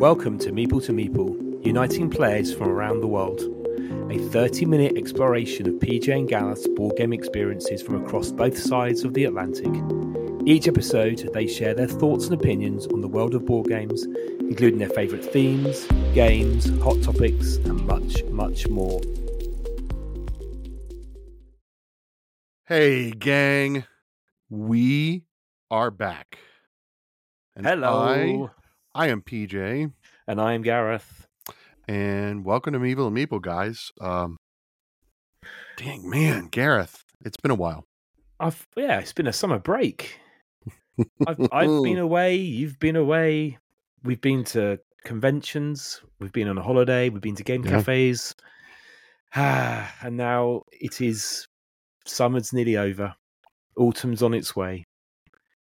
Welcome to Meeple to Meeple, uniting players from around the world. A 30 minute exploration of PJ and Gareth's board game experiences from across both sides of the Atlantic. Each episode, they share their thoughts and opinions on the world of board games, including their favourite themes, games, hot topics, and much, much more. Hey, gang. We are back. And Hello. I, am PJ, And I am Gareth. and welcome to Meeple and Meeple, guys. Um, dang, man, Gareth, it's been a while. I've yeah, it's been a summer break. I've I've been away, you've been away. We've been to conventions, we've been on a holiday, we've been to game Yeah. cafes. Ah, and now it is summer's nearly over. Autumn's on its way.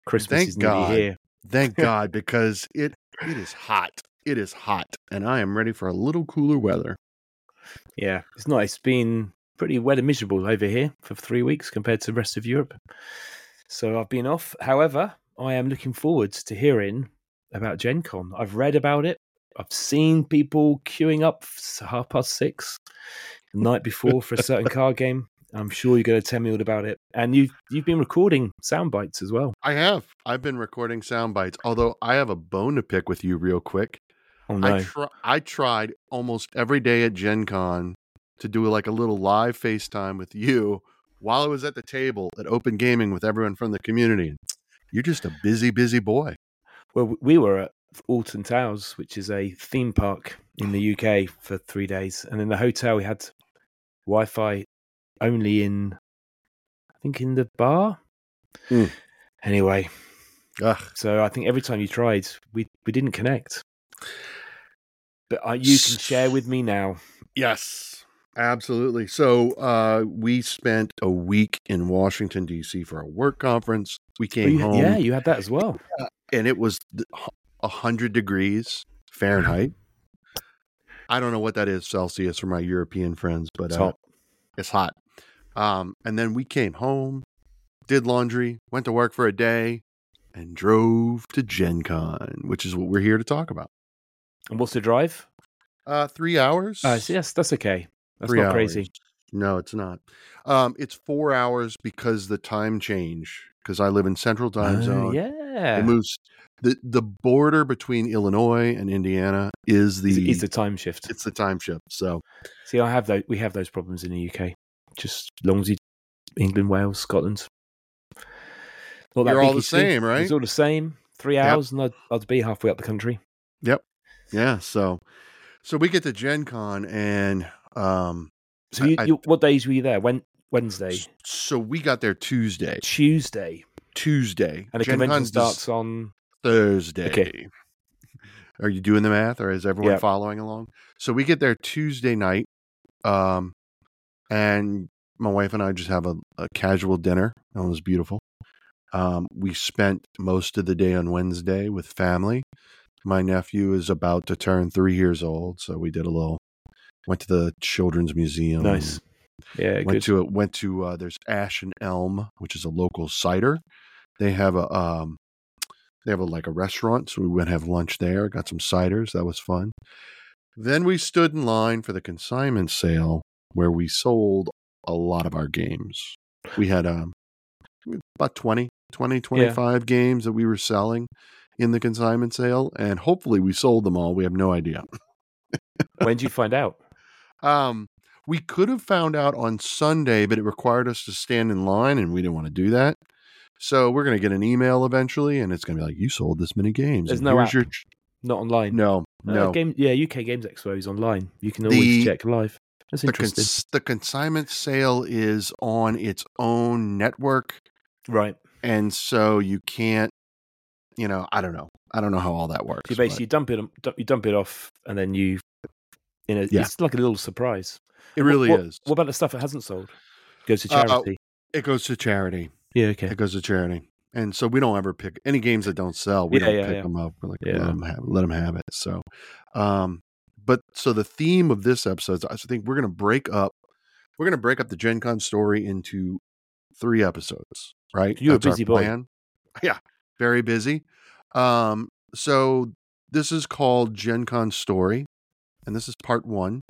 Christmas Thank is nearly God. here. Thank God, because it it is hot. It is hot, and I am ready for a little cooler weather. Yeah, it's nice. It's been pretty wet and miserable over here for three weeks compared to the rest of Europe. So I've been off. However, I am looking forward to hearing about Gen Con. I've read about it. I've seen people queuing up half past six the night before for a certain card game. I'm sure you're going to tell me all about it. And you've you've been recording sound bites as well. I have. I've been recording sound bites, although I have a bone to pick with you real quick. Oh no! I try, I tried almost every day at Gen Con to do like a little live FaceTime with you while I was at the table at Open Gaming with everyone from the community. You're just a busy, busy boy. Well, we were at Alton Towers, which is a theme park in the UK, for three days, and in the hotel we had Wi-Fi only in, I think, in the bar. Hmm. Anyway, Ugh. so I think every time you tried, we we didn't connect. But uh, you can share with me now. Yes, absolutely. So uh, we spent a week in Washington D.C. for a work conference. We Oh, came you- home, yeah, you had that as well. and it was a hundred degrees Fahrenheit. I don't know what that is Celsius for my European friends, but It's uh, hot. it's hot. Um, and then we came home, did laundry, went to work for a day, and drove to Gen Con, which is what we're here to talk about. And what's the drive? Uh, three hours. Uh, yes, that's okay. That's Three not crazy. hours. No, it's not. Um, it's four hours because the time change. Because I live in Central Time Oh, Zone. yeah, It moves. the The border between Illinois and Indiana is the is the time shift. it's the time shift. So See, I have those. We have those problems in the UK. Just as long as you, England, Wales, Scotland. That You're all the same, right? It's all the same. Three Yep. hours, and I'd, I'd be halfway up the country. Yep. Yeah, so so we get to Gen Con and um, So, you, I- you, what days were you there? When Wednesday, so we got there Tuesday. Tuesday, Tuesday, and the Gen convention starts on. Thursday. Okay. Are you doing the math, or is everyone Yep. following along? So we get there Tuesday night, um, and my wife and I just have a, a casual dinner. It was beautiful. Um, we spent most of the day on Wednesday with family. My nephew is about to turn three years old, so we did a little. Went to the children's museum. Nice. Yeah, Went good. to went to uh, there's Ash and Elm, which is a local cider. They have a um, they have a like a restaurant, so we went have lunch there. Got some ciders, that was fun. Then we stood in line for the consignment sale, where we sold a lot of our games. We had um about 20, 20 25 games that we were selling in the consignment sale, and hopefully we sold them all. We have no idea. when did you find out? Um, we could have found out on Sunday, but it required us to stand in line, and we didn't want to do that. So we're going to get an email eventually, and it's going to be like, "You sold this many games." There's and no here's app. your ch-" Not online. no, Uh, no. game. Yeah, UK Games Expo is online. You can always The- check live. That's the, interesting. cons- the consignment sale is on its own network, right. and so you can't. You know, I don't know. I don't know how all that works. You but basically dump it, you dump it off, and then you, you know, Yeah. it's like a little surprise. it really what, is. What about the stuff that hasn't sold? Goes to Uh, charity. it goes to charity. yeah, okay. It goes to charity. And so we don't ever pick any games that don't sell. We Yeah, don't yeah, pick them up. We're like, Yeah. let them have, let 'em have it. So, um, but so the theme of this episode, I think we're going to break up, we're going to break up the Gen Con story into three episodes, right? You're a That's our busy boy. plan. Yeah. Very busy. Um, so this is called Gen Con Story, and this is part one,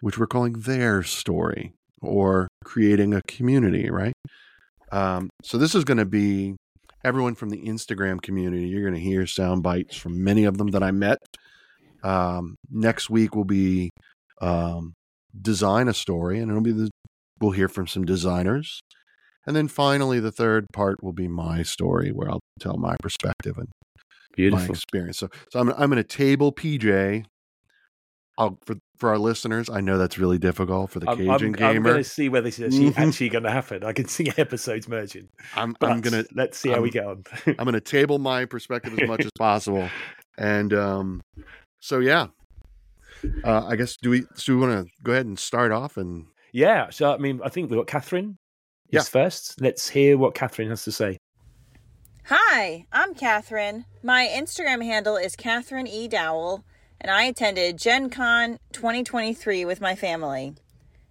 which we're calling Their Story or creating a community, right? Um, so this is going to be everyone from the Instagram community. You're going to hear sound bites from many of them that I met. Um, next week will be um, design a story, and it'll be the we'll hear from some designers. And then finally, the third part will be my story, where I'll tell my perspective and Beautiful. my experience. So, so I'm I'm going to table PJ. I'll, for for our listeners, I know that's really difficult for the I'm, Cajun I'm, I'm gamer. going to see whether this is actually, going to happen. I can see episodes merging. I'm, I'm gonna let's see how we I'm- get on. I'm gonna table my perspective as much as possible, and um, so yeah. Uh, I guess do we do we want to go ahead and start off and yeah. So I mean, I think we've got Kathryn. Yeah. First. Let's hear what Kathryn has to say. Hi, I'm Kathryn. My Instagram handle is Kathryn E. Dowell, and I attended Gen Con 2023 with my family.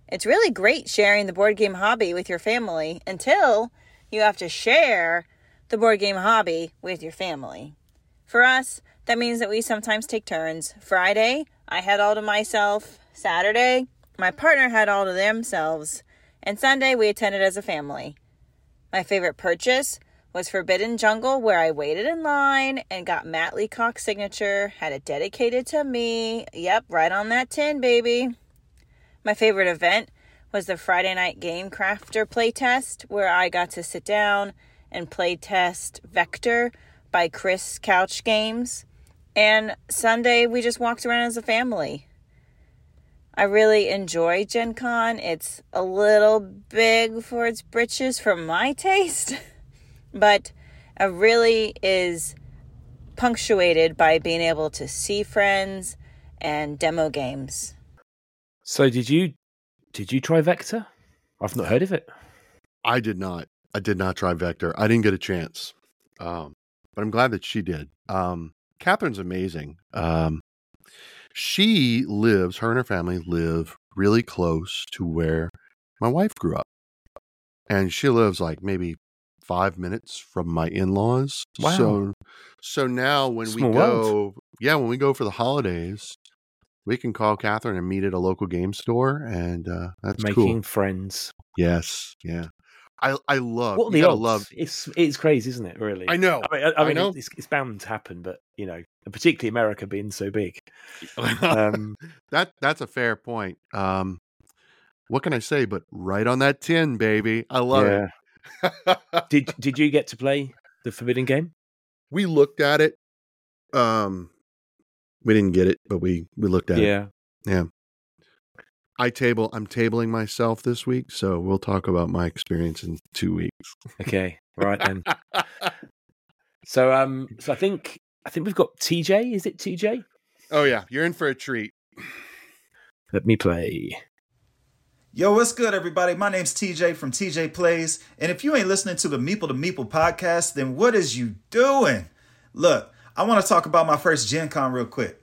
It's really great sharing the board game hobby with your family until you have to share the board game hobby with your family. For us, that means that we sometimes take turns. Friday, I had all to myself. Saturday, my partner had all to themselves. And Sunday, we attended as a family. My favorite purchase was Forbidden Jungle, where I waited in line and got Matt Leacock's signature, had it dedicated to me. Yep, right on that tin, baby. My favorite event was the Friday Night Game Crafter playtest, where I got to sit down and playtest Vector by Chris Couch Games. And Sunday, we just walked around as a family. I really enjoy Gen Con. It's a little big for its britches for my taste, but it really is punctuated by being able to see friends and demo games. So did you did you try Vector? I've not heard of it. I did not. I did not try Vector. I didn't get a chance. Um, but I'm glad that she did. Um, Kathryn's amazing. Um, she lives, her and her family live really close to where my wife grew up. And she lives like maybe five minutes from my in laws. Wow. So so now when Small we go world. yeah, when we go for the holidays, we can call Kathryn and meet at a local game store and uh that's Making cool. friends. Yes, yeah. I I love. what the odds? love. It's it's crazy, isn't it? Really. I know. I mean, I, I I know. It's, it's bound to happen, but you know, and particularly America being so big. Um, that that's a fair point. Um, what can I say? But right on that tin, baby. I love yeah. it. Did Did you get to play the Forbidden Game? we looked at it. Um, we didn't get it, but we we looked at it. Yeah, yeah. I table. I'm tabling myself this week, so we'll talk about my experience in two weeks. Okay. Right then. so um, so I think I think we've got TJ. Is it TJ? oh yeah, you're in for a treat. Let me play. Yo, what's good, everybody? My name's TJ from TJ Plays. And if you ain't listening to the Meeple to Meeple podcast, then what is you doing? Look, I want to talk about my first Gen Con real quick.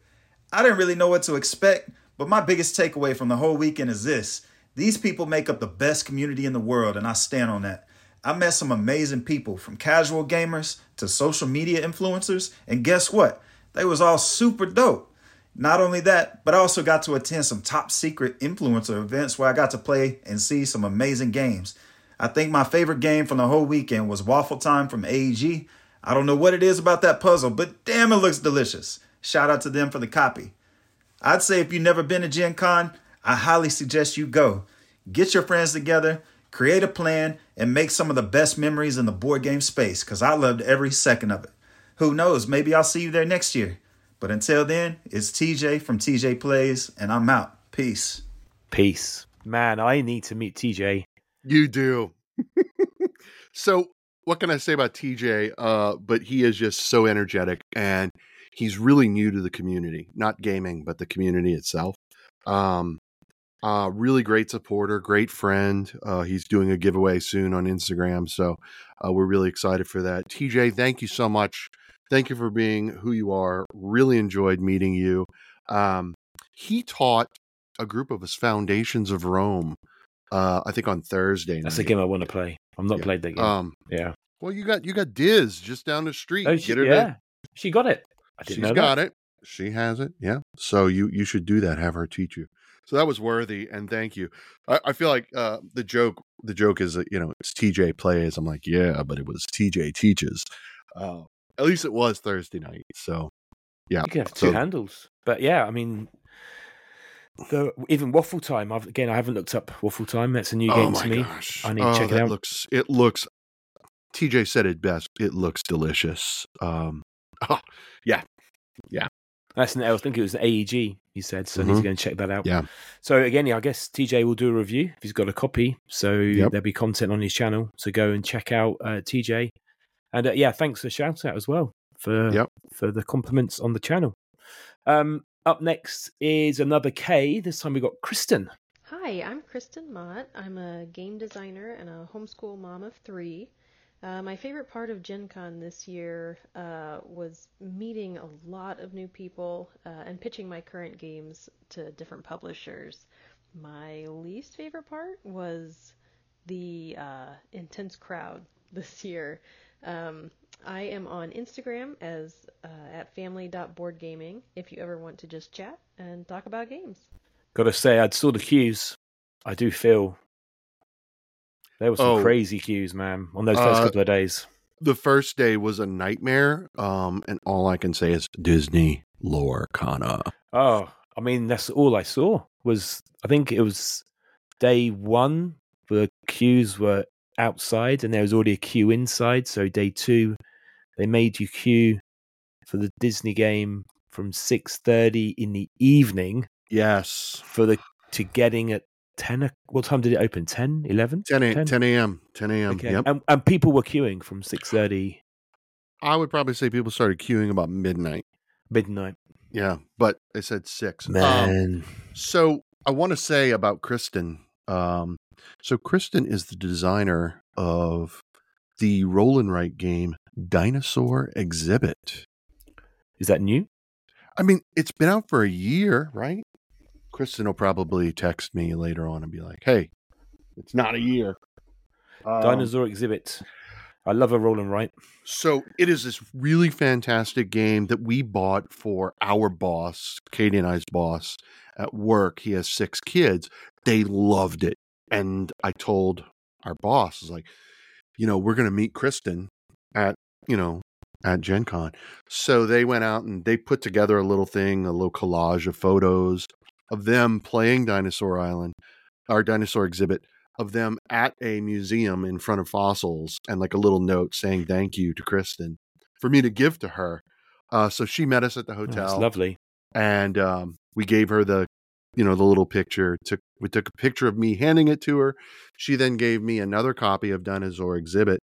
I didn't really know what to expect, but my biggest takeaway from the whole weekend is this these people make up the best community in the world, and I stand on that. I met some amazing people from casual gamers to social media influencers, and guess what? They was all super dope. Not only that, but I also got to attend some top secret influencer events where I got to play and see some amazing games. I think my favorite game from the whole weekend was Waffle Time from AEG. I don't know what it is about that puzzle, but damn, it looks delicious. Shout out to them for the copy. I'd say if you've never been to Gen Con, I highly suggest you go. Get your friends together, create a plan, and make some of the best memories in the board game space because I loved every second of it. Who knows, maybe I'll see you there next year. But until then, it's TJ from TJ Plays, and I'm out. Peace. Peace, man. I need to meet TJ. You do. so, what can I say about TJ? Uh, but he is just so energetic and he's really new to the community, not gaming, but the community itself. Um, uh, really great supporter, great friend. Uh, he's doing a giveaway soon on Instagram. So, uh, we're really excited for that. TJ, thank you so much. Thank you for being who you are. Really enjoyed meeting you. Um, he taught a group of us Foundations of Rome uh, I think on Thursday. That's night. a game I want to play. I've not Yeah. played that game. Um, yeah. well, you got you got Diz just down the street. Oh, she, Get her yeah. She got it. She's got it. She has it. Yeah. So you you should do that. Have her teach you. So that was worthy, and thank you. I, I feel like uh, the joke the joke is that you know it's TJ plays. I'm like, yeah, but it was TJ teaches. Uh, at least it was Thursday night. So yeah, You can have two so- handles. But yeah, I mean, the even waffle time. I've again, I haven't looked up waffle time. That's a new oh game to me. gosh, I need to oh, check it out. Looks it looks. TJ said it best. It looks delicious. Um, oh, yeah, yeah. That's an, I think it was an AEG. He said so. I need to Mhm. go and check that out. Yeah. So again, yeah, I guess TJ will do a review if he's got a copy. So Yep. there'll be content on his channel. So go and check out uh, TJ. And uh, yeah, thanks for shout out as well for Yep. for the compliments on the channel. Um, up next is another K. This time we got Kristen. Hi, I'm Kristen Mott. I'm a game designer and a homeschool mom of three. Uh, my favorite part of Gen Con this year uh, was meeting a lot of new people uh, and pitching my current games to different publishers. My least favorite part was the uh, intense crowd this year. Um, I am on Instagram as uh, at family.boardgaming if you ever want to just chat and talk about games. Got to say, I saw the queues. I do feel there were some Oh. crazy queues, man, on those first Uh, couple of days. the first day was a nightmare. Um, and all I can say is Disney Lorcana. Oh, I mean, that's all I saw was. I think it was day one. The queues were outside, and there was already a queue inside. So day two, they made you queue for the Disney game from six thirty in the evening Yes. for the to getting at ten. What time did it open? 10, 11? 10 a, 10? 10 a.m. 10 a.m. Okay, Yep. and, and people were queuing from six thirty I would probably say people started queuing about midnight. midnight. Yeah, but they said six. Um, Man, so I want to say about Kristen. Um, so Kristen is the designer of the roll and write game Dinosaur Exhibit. is that new? I mean, it's been out for a year, right? Kristen will probably text me later on and be like, "Hey, it's not a year." Um, Dinosaur exhibit. I love a roll and write. So it is this really fantastic game that we bought for our boss, Katie and I's boss at work. He has six kids. They loved it. And I told our boss, I was like, you know, we're going to meet Kristen at, you know, at Gen Con. So they went out and they put together a little thing, a little collage of photos of them playing Dinosaur Island, our dinosaur exhibit of them at a museum in front of fossils and like a little note saying thank you to Kristen for me to give to her. Uh, so she met us at the Oh, hotel it's lovely. and um, we gave her the you know the little picture took we took a picture of me handing it to her she then gave me another copy of dinosaur exhibit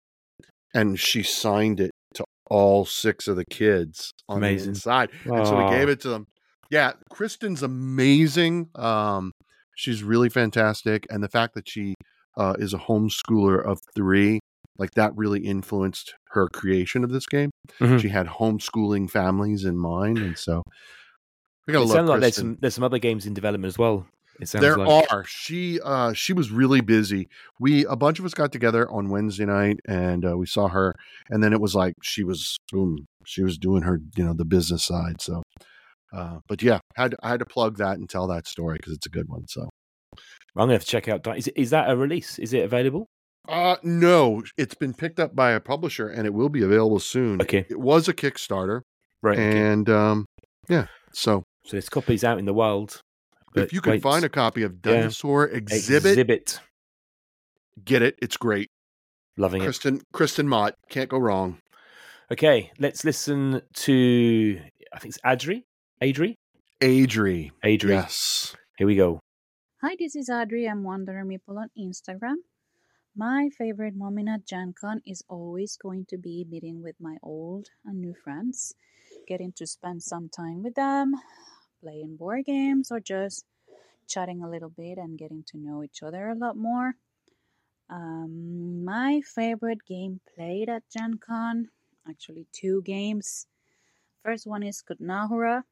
and she signed it to all six of the kids on Amazing. the inside and so we gave it to them yeah kristen's amazing um, she's really fantastic and the fact that she uh, is a homeschooler of three like that really influenced her creation of this game Mhm. she had homeschooling families in mind and so we gotta It love sounds like there's some there's some other games in development as well. It There like. are. She uh she was really busy. We a bunch of us got together on Wednesday night and uh, we saw her and then it was like she was boom, she was doing her, you know, the business side. So uh but yeah, had I had to plug that and tell that story because it's a good one. So I'm gonna have to check out. Di- Is that a release? Is it available? uh no, it's been picked up by a publisher and it will be available soon. Okay. It was a Kickstarter Right. okay. and um yeah, so So there's copies out in the wild. if you can wait, find a copy of Yeah. Dinosaur Exhibit, exhibit, get it. It's great. loving it. Kristen Kristen Mott can't go wrong. Okay, let's listen to. I think it's Adri. Adri. Adri. Adri. Yes. Here we go. Hi, this is Adri. I'm Wanderer Meeple on Instagram. My favorite moment at Gen Con is always going to be meeting with my old and new friends, getting to spend some time with them, playing board games, or just chatting a little bit and getting to know each other a lot more. Um, my favorite game played at Gen Con, actually, two games. First one is Kutná Hora,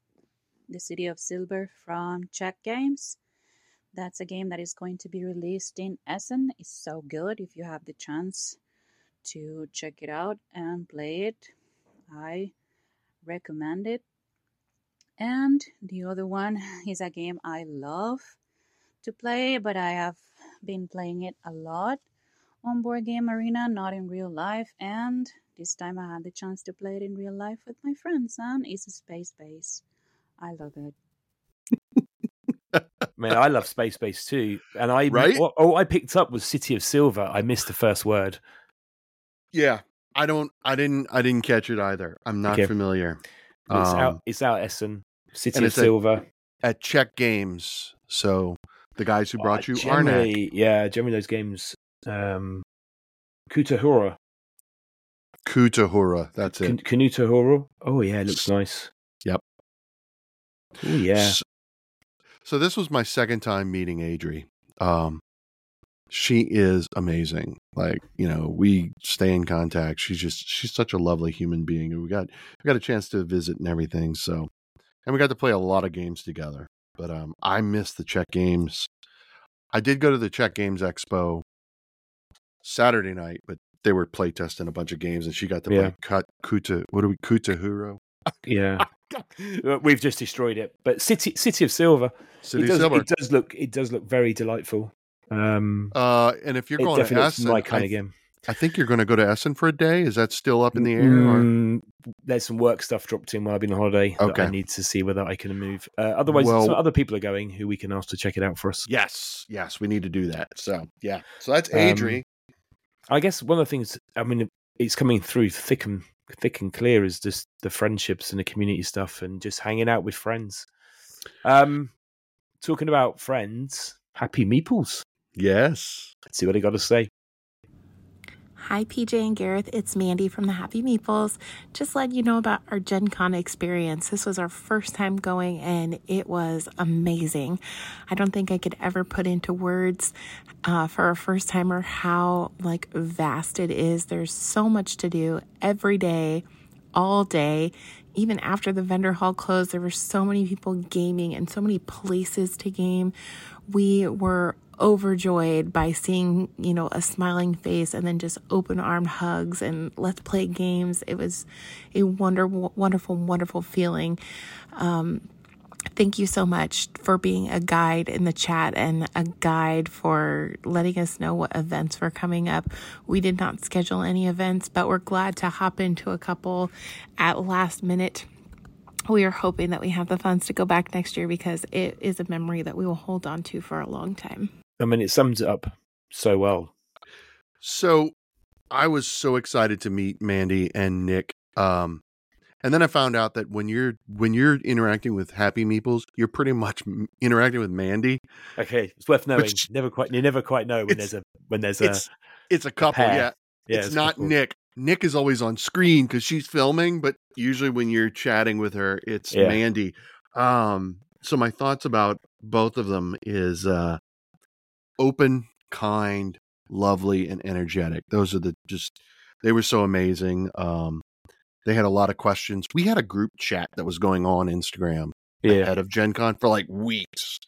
the City of Silver from Czech Games. That's a game that is going to be released in Essen. It's so good if you have the chance to check it out and play it. I recommend it. And the other one is a game I love to play, but I have been playing it a lot on Board Game Arena, not in real life. And this time I had the chance to play it in real life with my friends, and it's a space base. I love it. Man, I love Space Base too, and I Right? what, all I picked up was City of Silver. I missed the first word. Yeah, I don't. I didn't. I didn't catch it either. I'm not Okay. familiar. But It's Um, out. It's out Essen. City of Silver. at Czech Games. So the guys who brought Uh, you Arnak. yeah, generally those games. Um, Kutahura, Kutahura. That's it. Kan- Kanutahura. Oh yeah, it looks nice. Yep. Oh yeah. S- So this was my second time meeting Adri. Um, she is amazing. Like you know, we stay in contact. She's just she's such a lovely human being. And we got we got a chance to visit and everything. So, and we got to play a lot of games together. But um, I missed the Czech games. I did go to the Czech Games Expo Saturday night, but they were playtesting a bunch of games, and she got to Yeah. play Cut Kuta. What are we Kutahuro? Yeah. Uh, We've just destroyed it, but City City of Silver. City it, does, Silver. it does look. It does look very delightful. Um, Uh, and if you're going to definitely looks Essen, my kind I, of game. I think you're going to go to Essen for a day. Is that still up in the air? Mm, there's some work stuff dropped in while I've been on holiday that I need to see whether I can move. Uh, otherwise, Well- some other people are going who we can ask to check it out for us. Yes, yes, we need to do that. So yeah, so that's Um, Adri. I guess one of the things I mean it's coming through thick and thick and clear is just the friendships and the community stuff and just hanging out with friends. Um, talking about friends, happy meeples. yes, Let's see what I got to say. Hi, PJ and Gareth. It's Mandy from the Happy Meeples. Just letting you know about our Gen Con experience. This was our first time going and it was amazing. I don't think I could ever put into words uh, for a first timer how like vast it is. There's so much to do every day, all day. Even after the vendor hall closed, there were so many people gaming and so many places to game. We were overjoyed by seeing, you know, a smiling face and then just open armed hugs and let's play games. It was a wonderful, wonderful, wonderful feeling. Um, thank you so much for being a guide in the chat and a guide for letting us know what events were coming up. We did not schedule any events, but we're glad to hop into a couple at last minute. We are hoping that we have the funds to go back next year because it is a memory that we will hold on to for a long time. I mean, it sums it up so well. So I was so excited to meet Mandy and Nick. Um, and then I found out that when you're when you're interacting with Happy Meeples, you're pretty much m- interacting with Mandy. Okay, it's worth knowing. Which- never quite, you never quite know when there's a when there's a. It's it's a couple, pair. yeah. yeah, it's not cool. Nick. Nick is always on screen because she's filming, but usually when you're chatting with her, it's Yeah. Mandy. Um, so my thoughts about both of them is uh, open, kind, lovely, and energetic. Those are the just they were so amazing. Um, they had a lot of questions. We had a group chat that was going on Instagram Yeah, ahead of Gen Con for like weeks.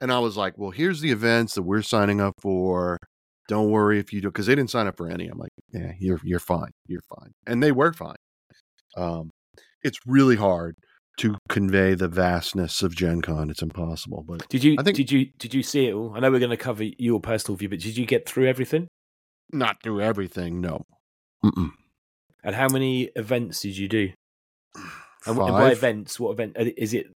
And I was like, well, here's the events that we're signing up for. Don't worry if you do, because they didn't sign up for any. I'm like, yeah, you're you're fine, you're fine, and they were fine. Um, it's really hard to convey the vastness of Gen Con. It's impossible, but Did you I think- did you did you see it all? I know we're going to cover your personal view, but did you get through everything? not through everything. No, Mm-mm. And how many events did you do? And, and by Five. events, what event uh, is it?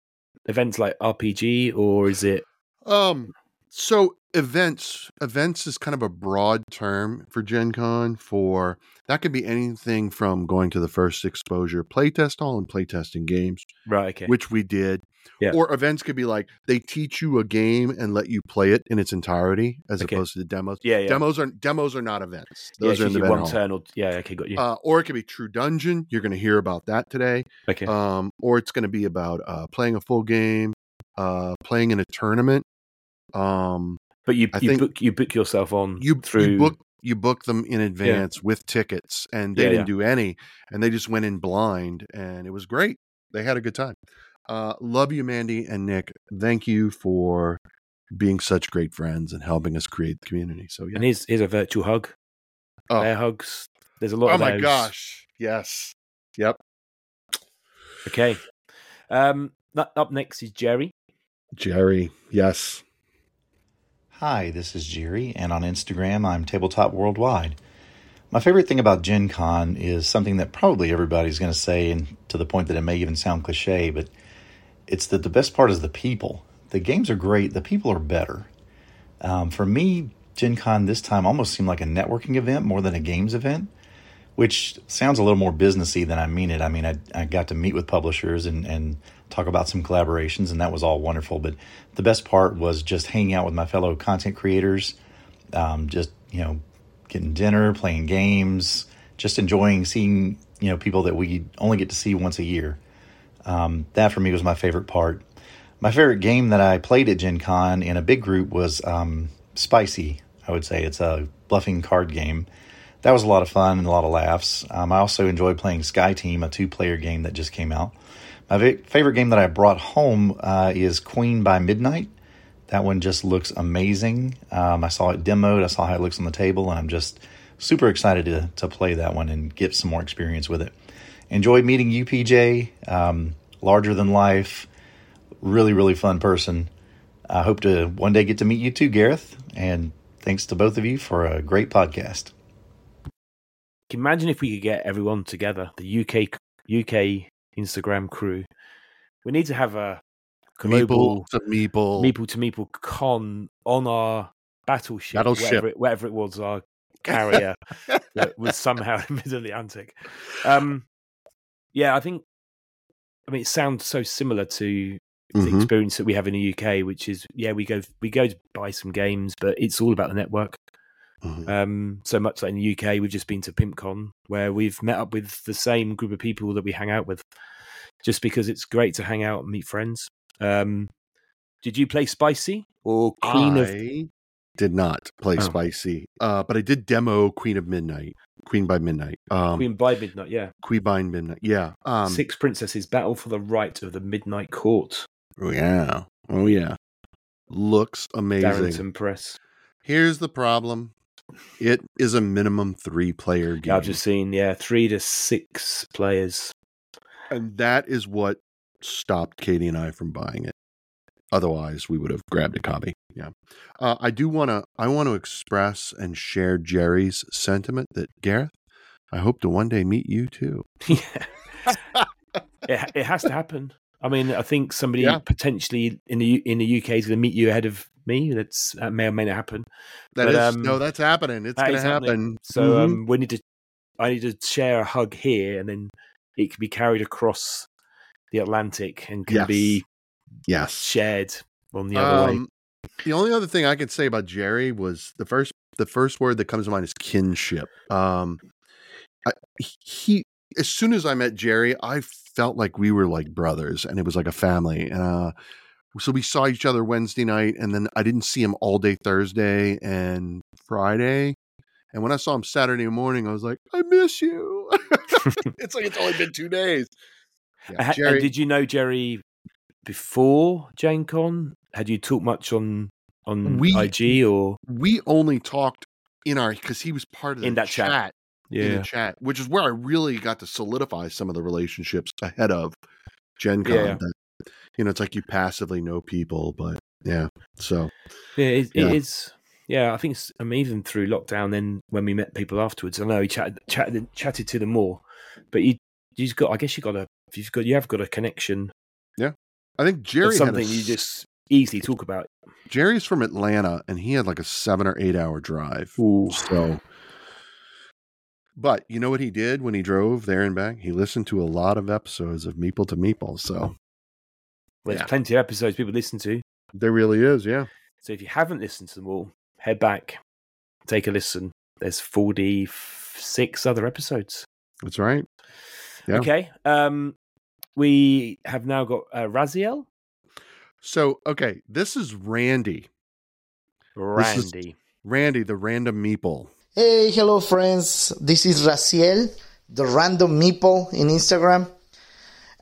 Events like RPG or is it? Um, so events events is kind of a broad term for Gen Con for that could be anything from going to the first exposure playtest hall and playtesting games, Right. Okay. which we did. Yeah. Or events could be like they teach you a game and let you play it in its entirety as Okay. opposed to the demos. yeah. Yeah. Demos are demos are not events. Those it's are in the one turn or yeah. Okay, got you. Uh, or it could be True Dungeon. You're going to hear about that today. okay. Um, or it's going to be about uh, playing a full game, uh, playing in a tournament. Um, but you you book you book yourself on you through you book you book them in advance with tickets, and they Yeah, didn't do any, and they just went in blind, and it was great. They had a good time. Uh, love you, Mandy and Nick. Thank you for being such great friends and helping us create the community. So yeah. and here's here's a virtual hug. Oh. Bear hugs. There's a lot oh my those. gosh! Yes. Yep. Okay. Um, up next is Jerry. Jerry, yes. Hi, this is Jerry, and on Instagram, I'm Tabletop Worldwide. My favorite thing about Gen Con is something that probably everybody's going to say, and to the point that it may even sound cliche, but it's that the best part is the people. The games are great, the people are better. Um, for me, Gen Con this time almost seemed like a networking event more than a games event, which sounds a little more businessy than I mean it. I mean, I, I got to meet with publishers and, and talk about some collaborations, and that was all wonderful. But the best part was just hanging out with my fellow content creators, um, just, you know, getting dinner, playing games, just enjoying seeing you know people that we only get to see once a year. Um, that for me was my favorite part. My favorite game that I played at Gen Con in a big group was um, Spicy. I would say it's a bluffing card game. That was a lot of fun and a lot of laughs. Um, I also enjoyed playing Sky Team, a two-player game that just came out. My favorite game that I brought home uh, is Queen by Midnight. That one just looks amazing. Um, I saw it demoed. I saw how it looks on the table, and I'm just super excited to to play that one and get some more experience with it. Enjoyed meeting you, PJ. Um, larger than life, really really fun person. I hope to one day get to meet you too, Gareth. And thanks to both of you for a great podcast. Imagine if we could get everyone together, the UK UK Instagram crew. We need to have a global Meeple to Meeple. Meeple to Meeple con on our battleship, Battleship. Whatever, it, whatever it was, our carrier that was somehow in the middle of the Atlantic. Um, yeah, I think. I mean, it sounds so similar to the Mhm. experience that we have in the UK, which is yeah, we go we go to buy some games, but it's all about the network. Mhm. Um, so much like in the UK, we've just been to PimpCon where we've met up with the same group of people that we hang out with, just because it's great to hang out and meet friends. Um, did you play Spicy or Queen of? Did not play Oh. Spicy, uh, but I did demo Queen of Midnight, Queen by Midnight, um, Queen by Midnight, yeah. Queen by Midnight. Yeah. Um, Six Princesses Battle for the Right of the Midnight Court. Oh yeah. Oh yeah. Looks amazing. Darrington Press. Here's the problem. It is a minimum three player game. I've just seen, yeah, three to six players. And that is what stopped Katie and I from buying it. Otherwise, we would have grabbed a copy. Yeah. Uh, I do want to. I want to express and share Jerry's sentiment that Gareth. I hope to one day meet you too. yeah. it, it has to happen. I mean, I think somebody Yeah. potentially in the in the UK is going to meet you ahead of me. That's that may or may not happen. That But, is um, no, that's happening. It's That going to is happening. happen. So Mhm. um, we need to. I need to share a hug here, and then it can be carried across the Atlantic and can Yes. be yes. shared on the other way. Um, the only other thing I could say about Jerry was the first the first word that comes to mind is kinship. Um, I, he as soon as I met Jerry, I felt like we were like brothers, and it was like a family. And uh, so we saw each other Wednesday night, and then I didn't see him all day Thursday and Friday. And when I saw him Saturday morning, I was like, I miss you. it's like it's only been two days. Uh, Yeah, Jerry, And did you know Jerry before Gen Con? Had you talked much on on We- IG or we only talked in our because he was part of the In that chat. in yeah? the chat, which is where I really got to solidify some of the relationships ahead of Gen Con. Yeah. That, you know, it's like you passively know people, but yeah. So Yeah, it, Yeah. it is. Yeah, I think it's, I mean, even through lockdown, then when we met people afterwards, I know he chatted, chatted, chatted to them more, but you, you've got, I guess you got a, you've got, you have got a connection. Yeah. I think Jerry had a something you just easily talk about. Jerry's from Atlanta, and he had like a seven or eight hour drive. Ooh. So, but you know what he did when he drove there and back? He listened to a lot of episodes of Meeple to Meeple. So Well, there's Yeah. plenty of episodes people listen to. there really is, yeah. So if you haven't listened to them all, head back, take a listen. There's 46 other episodes. That's right. Yeah. Okay. Um, we have now got uh, Raciel, So, okay, this is Randy. This is- Randy. Randy, the random meeple. Hey, hello friends. This is Raciel, the random meeple in Instagram.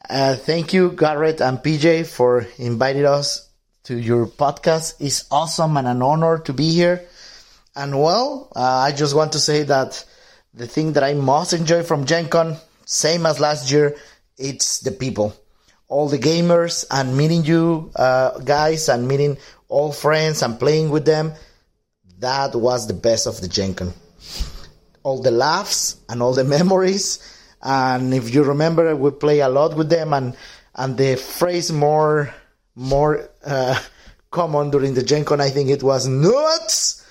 Uh, thank you, Garrett and PJ, for inviting us to your podcast. It's awesome and an honor to be here. And well, uh, I just want to say that the thing that I most enjoy from Gen Con, same as last year, it's the people. all the gamers and meeting you uh, guys and meeting all friends and playing with them. That was the best of the Gen Con. All the laughs and all the memories. And if you remember, we play a lot with them and and the phrase more more uh, common during the Gen Con, I think it was nuts.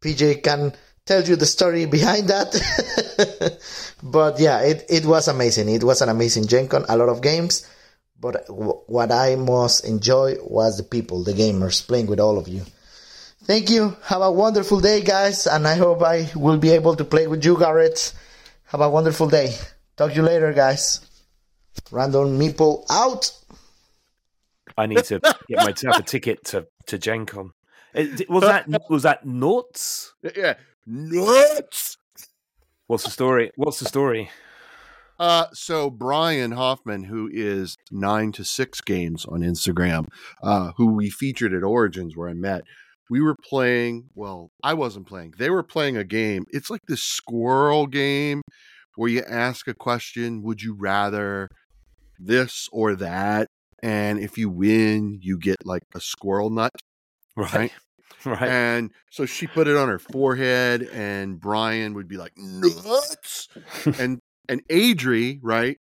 PJ can tell you the story behind that. but yeah, it, it was amazing. It was an amazing Gen Con, a lot of games. But w- what I most enjoy was the people, the gamers, playing with all of you. Thank you. Have a wonderful day, guys. And I hope I will be able to play with you, Garrett. Have a wonderful day. Talk to you later, guys. Random Meeple out. I need to get myself a ticket to to Gen Con. Was that was that Noughts? Yeah, nuts. What's the story? What's the story? Uh, so Brian Hoffman, who is nine to six games on Instagram, uh, who we featured at Origins where I met, we were playing. Well, I wasn't playing. They were playing a game. It's like this squirrel game where you ask a question: Would you rather this or that? And if you win, you get like a squirrel nut. Right, right. And so she put it on her forehead, and Brian would be like, nuts. and and Adri, right,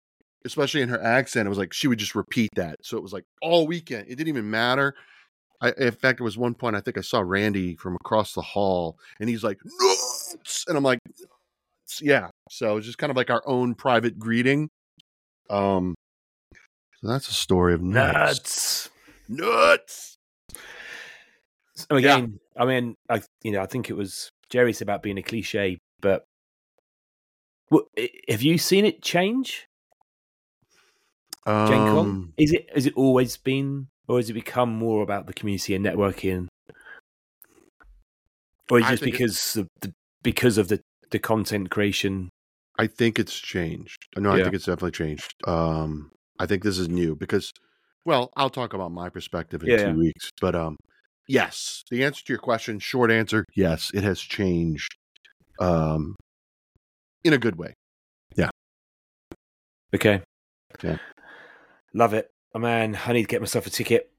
especially in her accent, it was like she would just repeat that. So it was like all weekend. It didn't even matter. I, in fact, there was one point I think I saw Randy from across the hall, and he's like, nuts. And I'm like, nuts. yeah. So it's just kind of like our own private greeting. Um, so that's a story of nuts. Nuts. Nuts. So again, I mean, I you know, I think it was Jerry's about being a cliche, but what, have you seen it change? Gen Con? Um, Is it has it always been, or has it become more about the community and networking, or is it just think it- because of the because of the the content creation? I think it's changed. No, I Yeah. think it's definitely changed. Um, I think this is new because, well, I'll talk about my perspective in Yeah, two yeah. weeks. But um, yes, the answer to your question, short answer, yes, it has changed. Um, in a good way. Yeah. Okay, Yeah. love it. Oh man, I need to get myself a ticket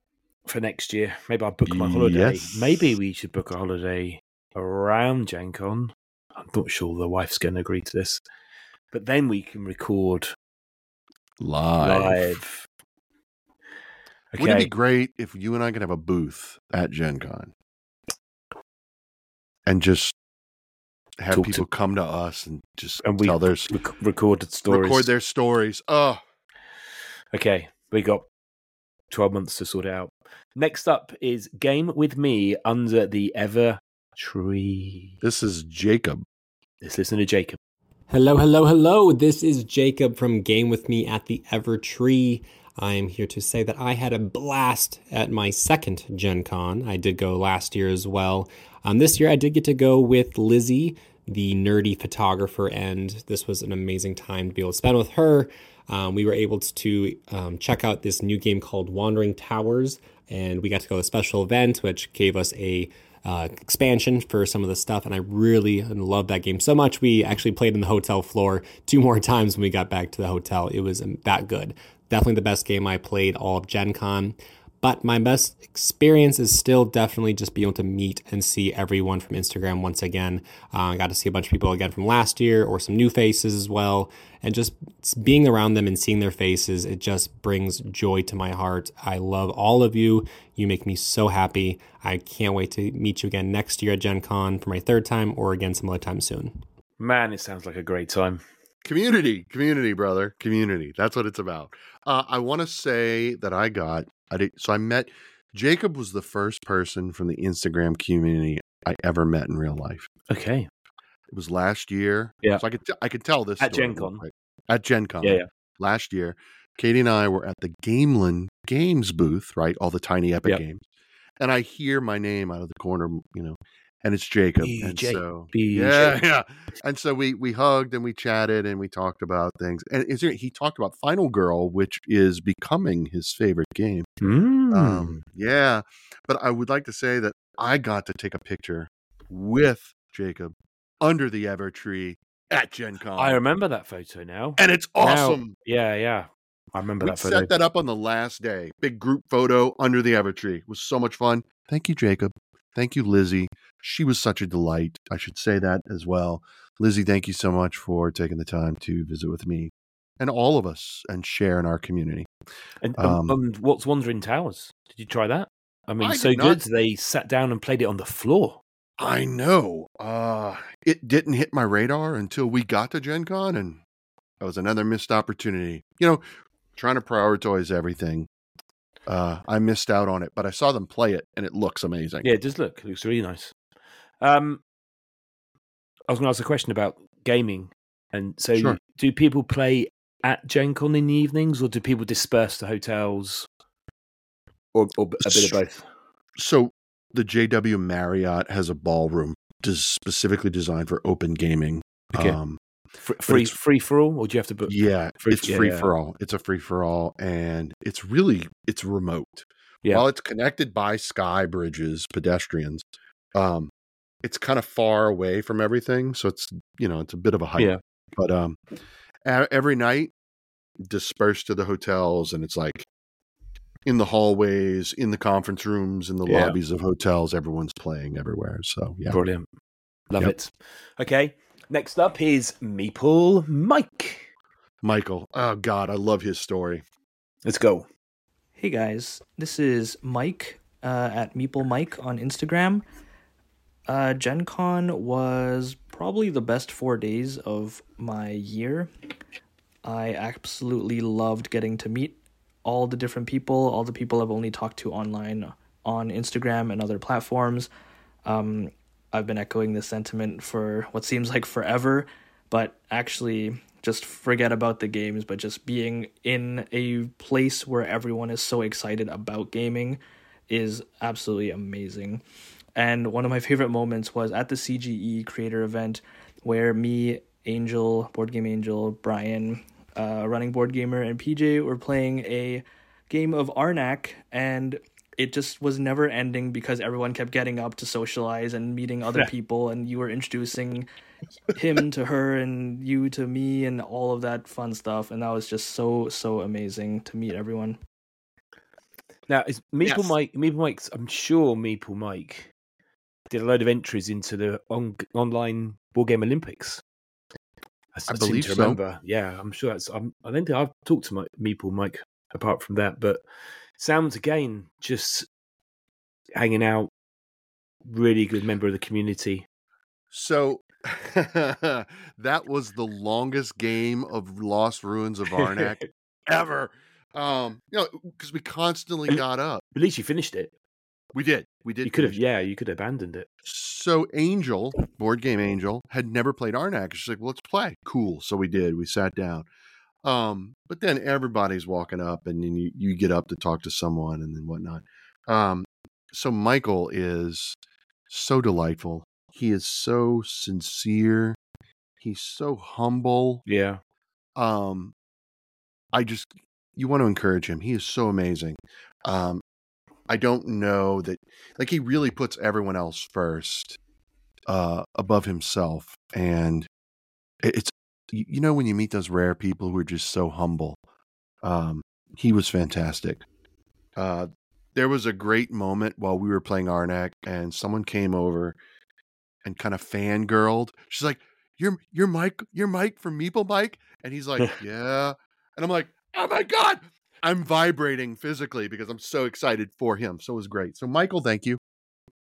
for next year. Maybe I'll book my holiday. Yes. Maybe we should book a holiday around Gen Con. I'm not sure the wife's going to agree to this, but then we can record Live. live. Wouldn't it be great if you and I could have a booth at Gen Con and just have Talk to- people come to us and just And we tell their rec- recorded stories. record their stories. Oh, Okay, we got 12 months to sort it out. Next up is Game with Me Under the Ever Tree. this is Jacob. Let's listen to Jacob. Hello, hello, hello. This is Jacob from Game With Me at the Ever Tree. I am here to say that I had a blast at my second Gen Con. I did go last year as well. Um, this year I did get to go with Lizzie, the nerdy photographer, and this was an amazing time to be able to spend with her. Um, we were able to um, check out this new game called Wandering Towers, and we got to go to a special event which gave us a uh, expansion for some of the stuff, and I really loved that game so much. We actually played in the hotel floor two more times when we got back to the hotel. It was um, that good. Definitely the best game I played all of Gen Con. But my best experience is still definitely just being able to meet and see everyone from Instagram once again. Uh, I got to see a bunch of people again from last year or some new faces as well. And just being around them and seeing their faces, it just brings joy to my heart. I love all of you. You make me so happy. I can't wait to meet you again next year at Gen Con for my third time or again some other time soon. Man, it sounds like a great time. community community brother community that's what it's about uh, i want to say that i got i did so i met jacob was the first person from the instagram community i ever met in real life Okay. it was last year Yeah. so i could t- i could tell this At story Gen Con. quick. at gen con Yeah, yeah. last year katie and i were at the Gamelyn Games booth right all the tiny epic Yep. games and i hear my name out of the corner you know and it's jacob and BJ. so BJ. yeah yeah and so we we hugged and we chatted and we talked about things and is there, he talked about final girl which is becoming his favorite game Mm. um yeah but i would like to say that i got to take a picture with jacob under the ever tree at gen con I remember that photo now. and it's Now- awesome Yeah, yeah. I remember We that photo. set that up on the last day. Big group photo under the Evertree. It was so much fun. Thank you, Jacob. Thank you, Lizzie. She was such a delight. I should say that as well. Lizzie, thank you so much for taking the time to visit with me and all of us and share in our community. And, um, Um, what's Wandering Towers? Did you try that? I mean, I so good. not. They sat down and played it on the floor. I know. Uh, it didn't hit my radar until we got to Gen Con, and that was another missed opportunity. You know, trying to prioritize everything. Uh, I missed out on it, but I saw them play it, and it looks amazing. Yeah, it does look. It looks really nice. Um, I was going to ask a question about gaming. And so, Sure. do people play at Gen Con in the evenings, or do people disperse to hotels, or, or a bit of both? So the JW Marriott has a ballroom des- specifically designed for open gaming. Okay. Um, Fr- free free for all, or do you have to book? yeah, Free- it's yeah, free yeah. for all. It's a free for all, and it's really it's remote. Yeah. While it's connected by sky bridges, pedestrians, um, it's kind of far away from everything. So it's you know it's a bit of a hike. Yeah. But um, e- every night dispersed to the hotels, and it's like in the hallways, in the conference rooms, in the Yeah. lobbies of hotels. Everyone's playing everywhere. So yeah, Brilliant. Love Yep. it. Okay. Next up is Meeple Mike. Michael. Oh God, I love his story. Let's go. Hey guys, this is Mike uh, at Meeple Mike on Instagram. Uh, Gen Con was probably the best four days of my year. I absolutely loved getting to meet all the different people, all the people I've only talked to online on Instagram and other platforms. Um, I've been echoing this sentiment for what seems like forever, but actually, just forget about the games, but just being in a place where everyone is so excited about gaming is absolutely amazing. And one of my favorite moments was at the CGE creator event where me, Angel, Board Game Angel, Brian, uh, Running Board Gamer, and PJ were playing a game of Arnak, and it just was never ending because everyone kept getting up to socialize and meeting other people, and you were introducing him to her and you to me and all of that fun stuff, and that was just so so amazing to meet everyone. Now, is Meeple Yes. Mike? Meeple Mike's. I'm sure Meeple Mike did a load of entries into the on, online board game Olympics. I seem believe to so. remember. Yeah, I'm sure that's. I'm, I don't think I've talked to my Meeple Mike apart from that, but sounds again just hanging out. Really good member of the community. So that was the longest game of Lost Ruins of Arnak ever. Um, you know, because we constantly got up. At least you finished it. We did. We did. You could have. Yeah, you could have abandoned it. So Angel, board game Angel, had never played Arnak. She's like, well, let's play. Cool. So we did. We sat down. Um, but then everybody's walking up and then you, you get up to talk to someone and then whatnot. Um, so Michael is so delightful. He is so sincere. He's so humble. Yeah. Um, I just you want to encourage him. He is so amazing. Um, I don't know that like he really puts everyone else first, uh, above himself, and it's you know when you meet those rare people who are just so humble. Um, he was fantastic. Uh, there was a great moment while we were playing Arnak, and someone came over and kind of fangirled. She's like, "You're you're Mike, you're Mike from Meeple Mike," and he's like, "Yeah," and I'm like, "Oh my god!" I'm vibrating physically because I'm so excited for him. So it was great. So Michael, thank you,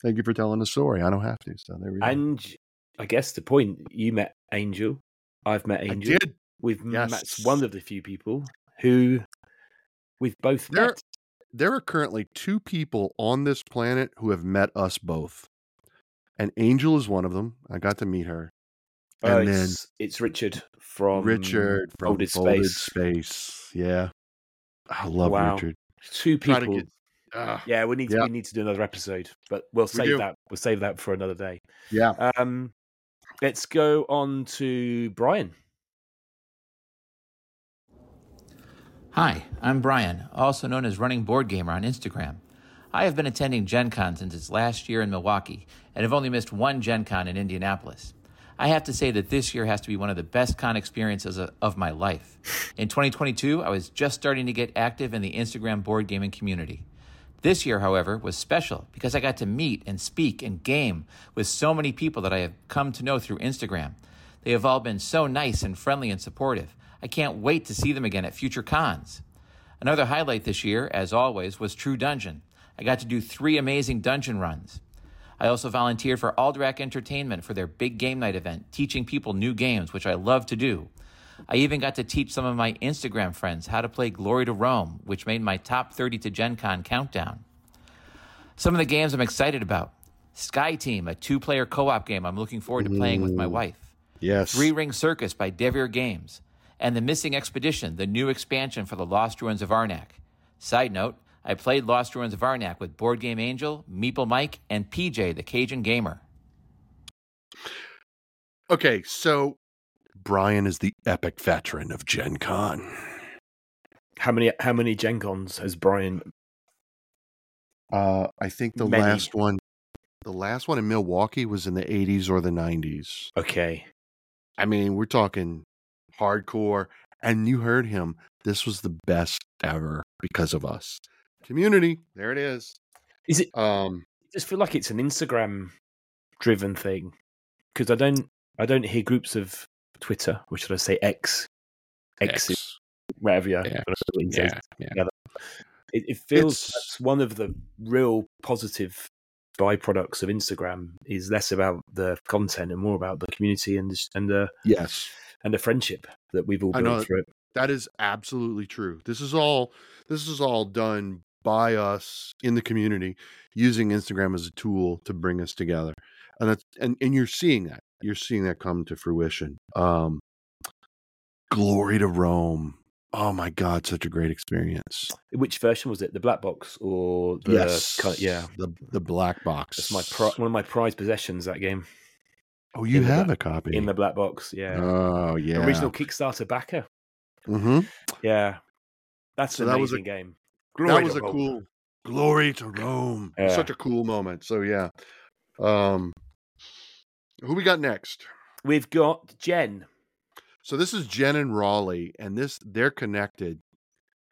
thank you for telling the story. I don't have to. So there we go. And I guess the point you met Angel. I've met I Angel. did. We've Yes. met one of the few people who we've both There, met. there are currently two people on this planet who have met us both, and Angel is one of them. I got to meet her, Oh, and then it's, it's Richard from Richard from Folded Folded Space. Space. Yeah, I love Wow. Richard. Two people. get- ah, yeah, we need to, yeah. we need to do another episode, but we'll save do. that. We'll save that for another day. yeah. Um, let's go on to Brian. Hi, I'm Brian, also known as Running Board Gamer on Instagram. I have been attending Gen Con since its last year in Milwaukee and have only missed one Gen Con in Indianapolis. I have to say that this year has to be one of the best con experiences of, my life. In 2022, I was just starting to get active in the Instagram board gaming community. This year, however, was special because I got to meet and speak and game with so many people that I have come to know through Instagram. They have all been so nice and friendly and supportive. I can't wait to see them again at future cons. Another highlight this year, as always, was True Dungeon. I got to do three amazing dungeon runs. I also volunteered for Alderac Entertainment for their big game night event, teaching people new games, which I love to do. I even got to teach some of my Instagram friends how to play Glory to Rome, which made my top 30 to Gen Con countdown. Some of the games I'm excited about Sky Team, a two player co op game I'm looking forward to playing with my wife. Yes. Three Ring Circus by Devir Games. And The Missing Expedition, the new expansion for the Lost Ruins of Arnak. Side note, I played Lost Ruins of Arnak with Board Game Angel, Meeple Mike, and PJ, the Cajun Gamer. Okay, so Brian is the epic veteran of Gen Con. How many how many Gen Cons has Brian? Uh, I think the Many. last one, the last one in Milwaukee was in the 80s or the 90s. Okay, I mean, we're talking hardcore. And you heard him. This was the best ever because of us. Community. There it is. is it? Um, I just feel like it's an Instagram driven thing because I don't I don't hear groups of Twitter, which should I say X, X, X. whatever you Yeah, yeah, yeah, yeah. It, it feels It's- that's one of the real positive byproducts of Instagram is less about the content and more about the community and the, and the Yes. and the friendship that we've all built through it. That is absolutely true. This is all this is all done by us in the community using Instagram as a tool to bring us together. And that's and, and you're seeing that. You're seeing that come to fruition. Um Glory to Rome. Oh my god, such a great experience. Which version was it? The black box or the yes. kind- yeah, The the black box. it's my pri- one of my prized possessions. That game Oh, you in have black- a copy. in the black box. Yeah, Oh yeah. original Kickstarter backer. Mm-hmm. Yeah, that's So an that was a- amazing game. that was a Rome. cool glory to Rome. Yeah. Such a cool moment. So yeah. Um who we got next? We've got Jen. So this is Jen and Rolly, and this they're connected.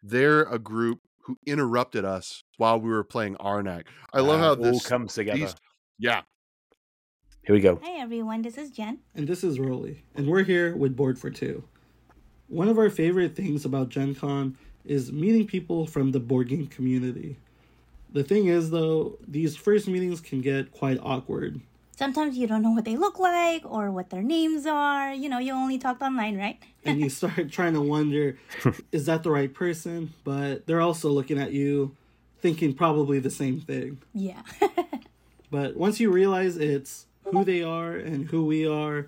They're a group who interrupted us while we were playing Arnak. I love Uh, how all this comes together. these- yeah. Here we go. Hi everyone, this is Jen. And this is Rolly, and we're here with Board for Two. One of our favorite things about Gen Con is meeting people from the board game community. The thing is, though, these first meetings can get quite awkward. Sometimes you don't know what they look like or what their names are. You know, you only talked online, right? and you start trying to wonder is that the right person but they're also looking at you thinking probably the same thing Yeah. but once you realize it's who they are and who we are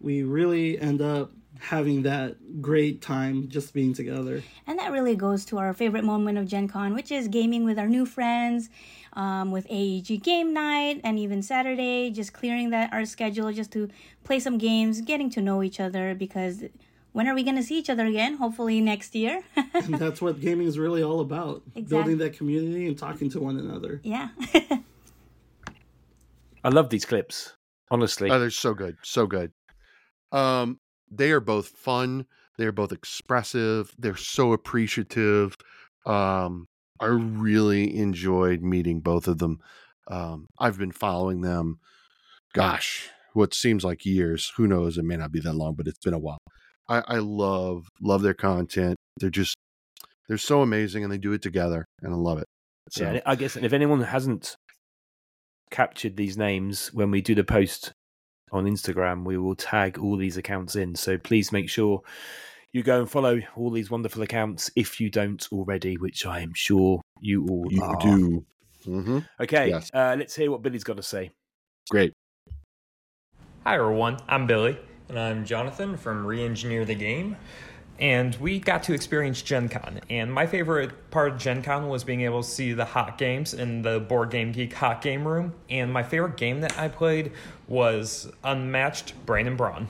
we really end up having that great time just being together and that really goes to our favorite moment of Gen Con, which is gaming with our new friends, um, with AEG game night, and even Saturday, just clearing that our schedule just to play some games, getting to know each other because when are we going to see each other again? Hopefully next year. and that's what gaming is really all about Exactly. building that community and talking to one another yeah. I love these clips. Honestly, Oh, they're so good. So good. Um, they are both fun. They are both expressive. They're so appreciative. Um, I really enjoyed meeting both of them. Um, I've been following them, gosh, what seems like years. Who knows? It may not be that long, but it's been a while. I, I love love their content. They're just they're so amazing, and they do it together, and I love it. So, yeah. I guess if anyone hasn't captured these names when we do the post on Instagram, we will tag all these accounts in. So please make sure you go and follow all these wonderful accounts if you don't already, which I am sure you all you are. do. hmm Okay, Yes. uh, let's hear what Billy's got to say. Great. Hi everyone, I'm Billy, and I'm Jonathan from Reengineer the Game. And we got to experience Gen Con. And my favorite part of Gen Con was being able to see the hot games in the Board Game Geek hot game room. And my favorite game that I played was Unmatched Brain and Brawn.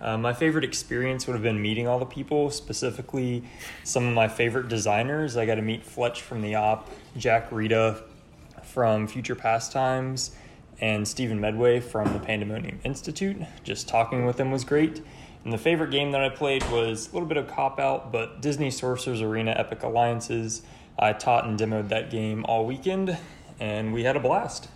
Uh, my favorite experience would have been meeting all the people, specifically some of my favorite designers. I got to meet Fletch from the Op, Jack Rita from Future Pastimes, and Stephen Medway from the Pandemonium Institute. Just talking with them was great. And the favorite game that I played was a little bit of cop out, but Disney Sorcerer's Arena Epic Alliances. I taught and demoed that game all weekend, and we had a blast.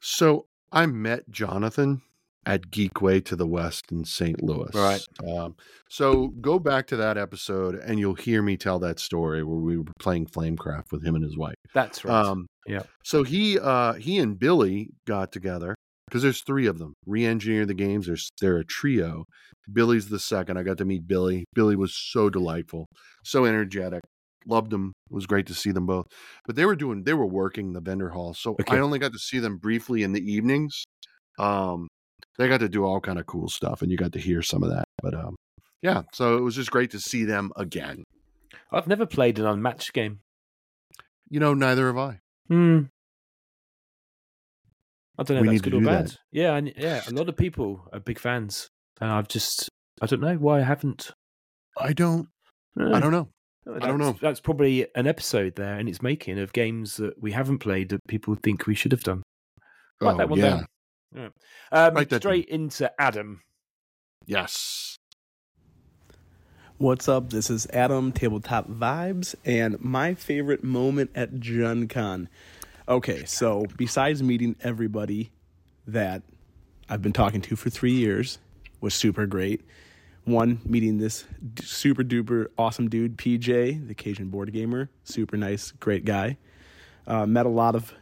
So I met Jonathan at Geekway to the West in St. Louis. Right. Um, so go back to that episode and you'll hear me tell that story where we were playing Flamecraft with him and his wife. That's right. Um, yeah. So he uh, he and Billy got together because there's three of them. Re-engineer the games. There's they're a trio. Billy's the second. I got to meet Billy. Billy was so delightful, so energetic. Loved them. It was great to see them both. But they were doing they were working the vendor hall, so Okay. I only got to see them briefly in the evenings. Um, they got to do all kind of cool stuff, and you got to hear some of that. But um, yeah, so it was just great to see them again. I've never played an unmatched game. You know, neither have I. Hmm. I don't know We if that's good or bad. that. Yeah, and yeah, a lot of people are big fans, and I've just I don't know why I haven't. I don't. I don't know. I don't know. That's- That's probably an episode there in its making of games that we haven't played that people think we should have done. Write Oh, that one yeah. down. Yeah. Um, Write that straight into Adam. Yes. What's up? This is Adam, Tabletop Vibes, and my favorite moment at Gen Con. Okay, so besides meeting everybody that I've been talking to for three years, was super great. One, meeting this d- super duper awesome dude, PJ, the Cajun board gamer. Super nice, great guy. Uh, met a lot of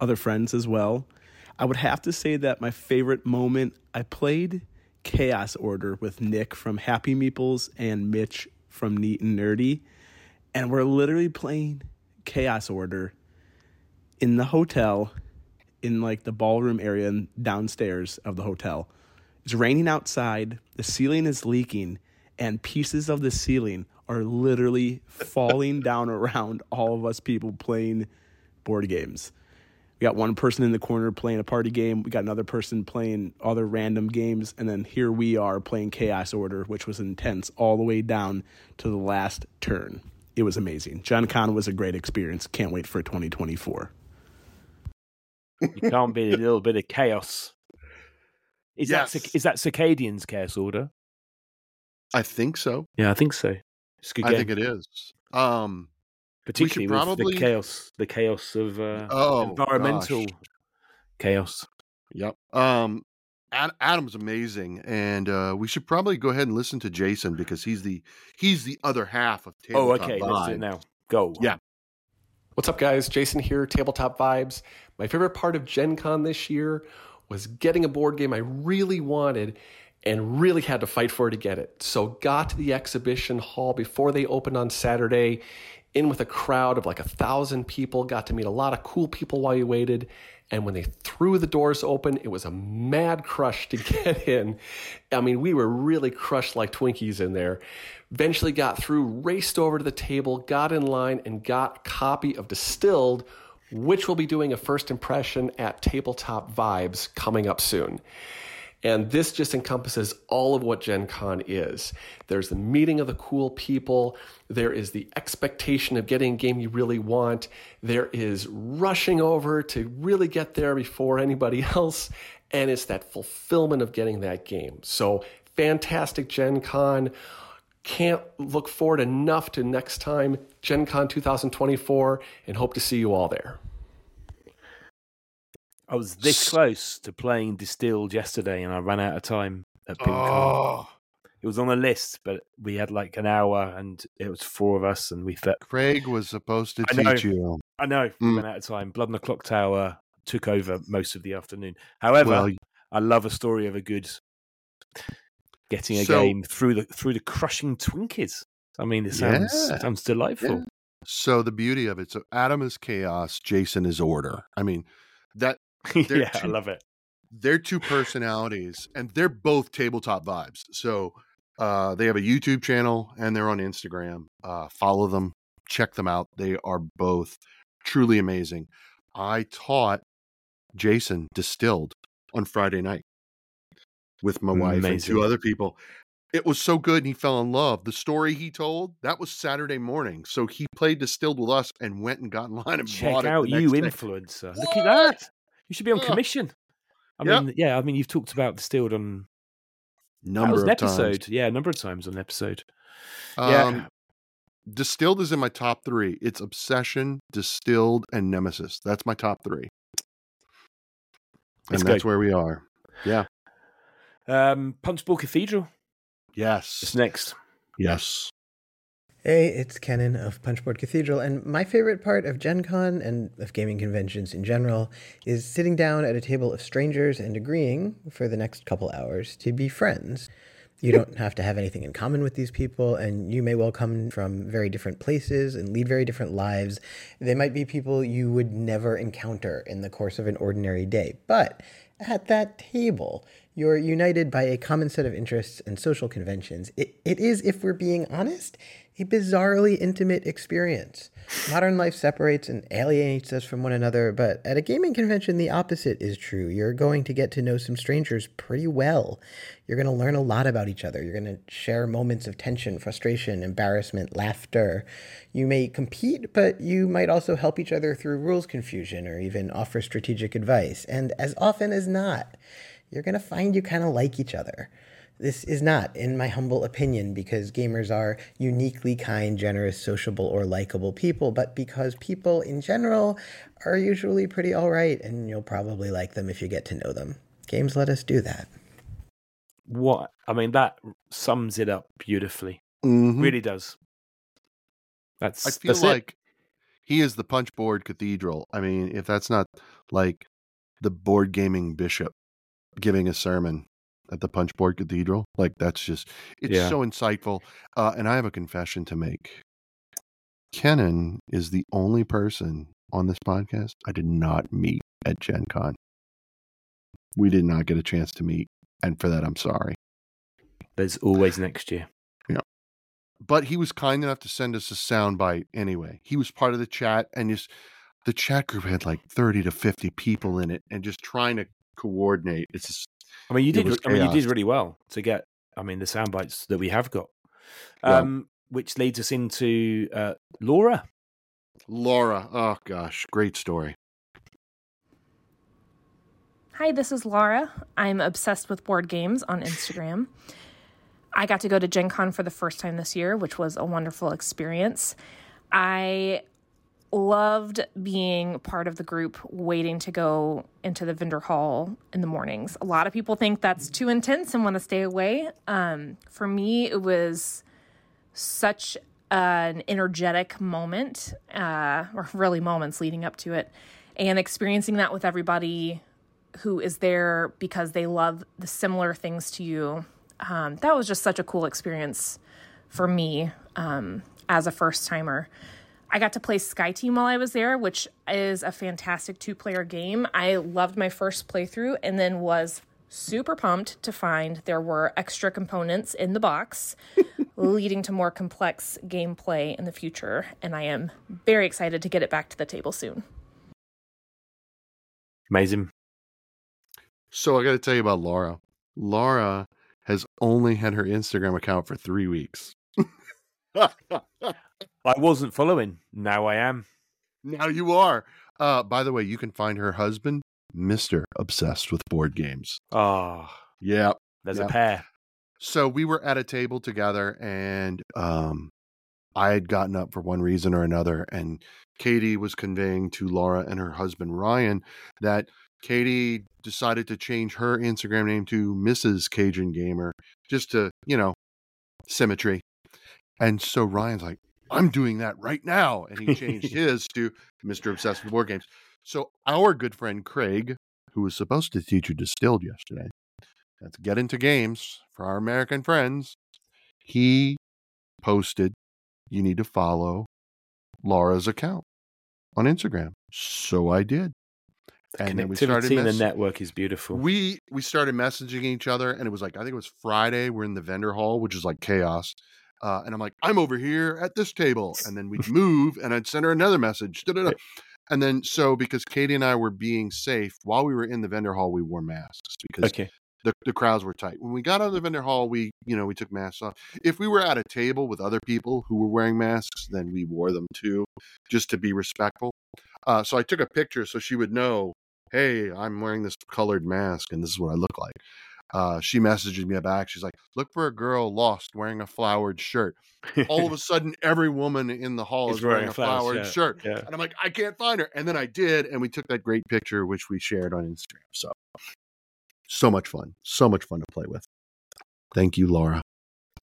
other friends as well. I would have to say that my favorite moment, I played Chaos Order with Nick from Happy Meeples and Mitch from Neat and Nerdy. And we're literally playing Chaos Order in the hotel, in like the ballroom area downstairs of the hotel. It's raining outside, the ceiling is leaking, and pieces of the ceiling are literally falling down around all of us people playing board games. We got one person in the corner playing a party game. We got another person playing other random games. And then here we are playing Chaos Order, which was intense all the way down to the last turn. It was amazing. Gen Con was a great experience. Can't wait for 2024. You can't be a little bit of chaos. Is that Yes. cic- is that Circadian's chaos order? I think so. Yeah, I think so. It's a good I think it is. Um, particularly with probably- the chaos, the chaos of uh, Oh, environmental gosh. chaos. Yep. Um, Ad- Adam's amazing, and uh, we should probably go ahead and listen to Jason because he's the he's the other half of Oh, Tabletop okay. Let's do it now. Go. Yeah. What's up, guys? Jason here, Tabletop Vibes. My favorite part of Gen Con this year was getting a board game I really wanted and really had to fight for to get it. So, got to the exhibition hall before they opened on Saturday, in with a crowd of like a thousand people, got to meet a lot of cool people while you waited. And when they threw the doors open, it was a mad crush to get in. I mean, we were really crushed like Twinkies in there. Eventually got through, raced over to the table, got in line, and got a copy of Distilled, which we'll be doing a first impression at Tabletop Vibes coming up soon. And this just encompasses all of what Gen Con is. There's the meeting of the cool people. There is the expectation of getting a game you really want. There is rushing over to really get there before anybody else. And it's that fulfillment of getting that game. So fantastic Gen Con. Can't look forward enough to next time, Gen Con 2024, and hope to see you all there. I was this close to playing Distilled yesterday, and I ran out of time at PinCon. Oh. It was on the list, but we had like an hour, and it was four of us, and we fit. Craig was supposed to I know. teach you. I know. We Mm. ran out of time. Blood on the Clock Tower took over most of the afternoon. However, Well, I love a story of a good getting a So- game through the through the crushing Twinkies. I mean, it sounds Yeah. sounds delightful. So the beauty of it. So Adam is chaos. Jason is order. I mean, that. yeah, I love it. They're two personalities, and they're both tabletop vibes. So uh, they have a YouTube channel and they're on Instagram. Uh, follow them, check them out. They are both truly amazing. I taught Jason distilled on Friday night with my wife and two other people. It was so good and he fell in love. The story he told, that was Saturday morning. So he played distilled with us and went and got in line and Check bought it. out you, day. influencer. Look at that. You should be on commission. I Yep. mean, yeah, I mean, you've talked about distilled on Number of times. episode. Yeah, a number of times on an episode. yeah, Um, Distilled is in my top three. It's Obsession, Distilled, and Nemesis. That's my top three. And Let's that's go. where we are. Yeah. Um, Punchboard Cathedral. Yes. It's next. Yes. Hey, it's Kenan of Punchboard Cathedral, and my favorite part of Gen Con and of gaming conventions in general is sitting down at a table of strangers and agreeing for the next couple hours to be friends. You don't have to have anything in common with these people, and you may well come from very different places and lead very different lives. They might be people you would never encounter in the course of an ordinary day, but at that table, you're united by a common set of interests and social conventions. It, it is, if we're being honest, a bizarrely intimate experience. Modern life separates and alienates us from one another, but at a gaming convention, the opposite is true. You're going to get to know some strangers pretty well. You're going to learn a lot about each other. You're going to share moments of tension, frustration, embarrassment, laughter. You may compete, but you might also help each other through rules confusion or even offer strategic advice. And as often as not, you're going to find you kind of like each other. This is not, in my humble opinion, because gamers are uniquely kind, generous, sociable, or likable people, but because people in general are usually pretty alright, and you'll probably like them if you get to know them. Games let us do that. What I mean, that sums it up beautifully. Mhm. Really does. That's I feel that's it. like he is the punchboard cathedral. I mean, if that's not like the board gaming bishop giving a sermon at the punchboard cathedral, like that's just it's Yeah. so insightful. Uh, and I have a confession to make. Kenan is the only person on this podcast I did not meet at Gen Con. We did not get a chance to meet, and for that I'm sorry. There's always next year. Yeah. But he was kind enough to send us a soundbite anyway. He was part of the chat and just the chat group had like 30 to 50 people in it and just trying to coordinate. It's just I mean, you did. I mean, you did really well to get. I mean, the sound bites that we have got, Yeah. um, which leads us into uh, Laura. Laura, oh gosh, great story. Hi, this is Laura. I'm obsessed with board games on Instagram. I got to go to Gen Con for the first time this year, which was a wonderful experience. I loved being part of the group waiting to go into the vendor hall in the mornings. A lot of people think that's too intense and want to stay away. Um, for me, it was such an energetic moment, uh, or really moments leading up to it, and experiencing that with everybody who is there because they love the similar things to you. Um, that was just such a cool experience for me um, as a first timer. I got to play Sky Team while I was there, which is a fantastic two player game. I loved my first playthrough and then was super pumped to find there were extra components in the box, leading to more complex gameplay in the future. And I am very excited to get it back to the table soon. Amazing. So I got to tell you about Laura. Laura has only had her Instagram account for three weeks. I wasn't following. Now I am. Now you are. Uh, by the way, you can find her husband, Mister Obsessed with Board Games. Oh, yeah. There's a pair. So we were at a table together, and um, I had gotten up for one reason or another, and Katie was conveying to Laura and her husband Ryan that Katie decided to change her Instagram name to Mrs. Cajun Gamer just to, you know, symmetry. And so Ryan's like, I'm doing that right now. And he changed his to Mr. Obsessed with Board Games. So our good friend Craig, who was supposed to teach you distilled yesterday, let's get into games for our American friends. He posted, you need to follow Laura's account on Instagram. So I did. And then we started in the network is beautiful. we we started messaging each other and it was like i think it was friday we're in the vendor hall which is like chaos uh, and i'm like i'm over here at this table and then we'd move and i'd send her another message da-da-da. and then so because katie and i were being safe while we were in the vendor hall we wore masks because Okay. the, the crowds were tight. When we got out of the vendor hall, we you know we took masks off. If we were at a table with other people who were wearing masks, then we wore them too, just to be respectful. Uh, so I took a picture so she would know, hey, I'm wearing this colored mask and this is what I look like. Uh, she messages me back. She's like, "Look for a girl lost wearing a flowered shirt." All of a sudden, every woman in the hall Is is wearing wearing a a flowered flowered shirt, yeah. and I'm like, "I can't find her." And then I did, and we took that great picture, which we shared on Instagram. So, so much fun, so much fun to play with. Thank you, Laura.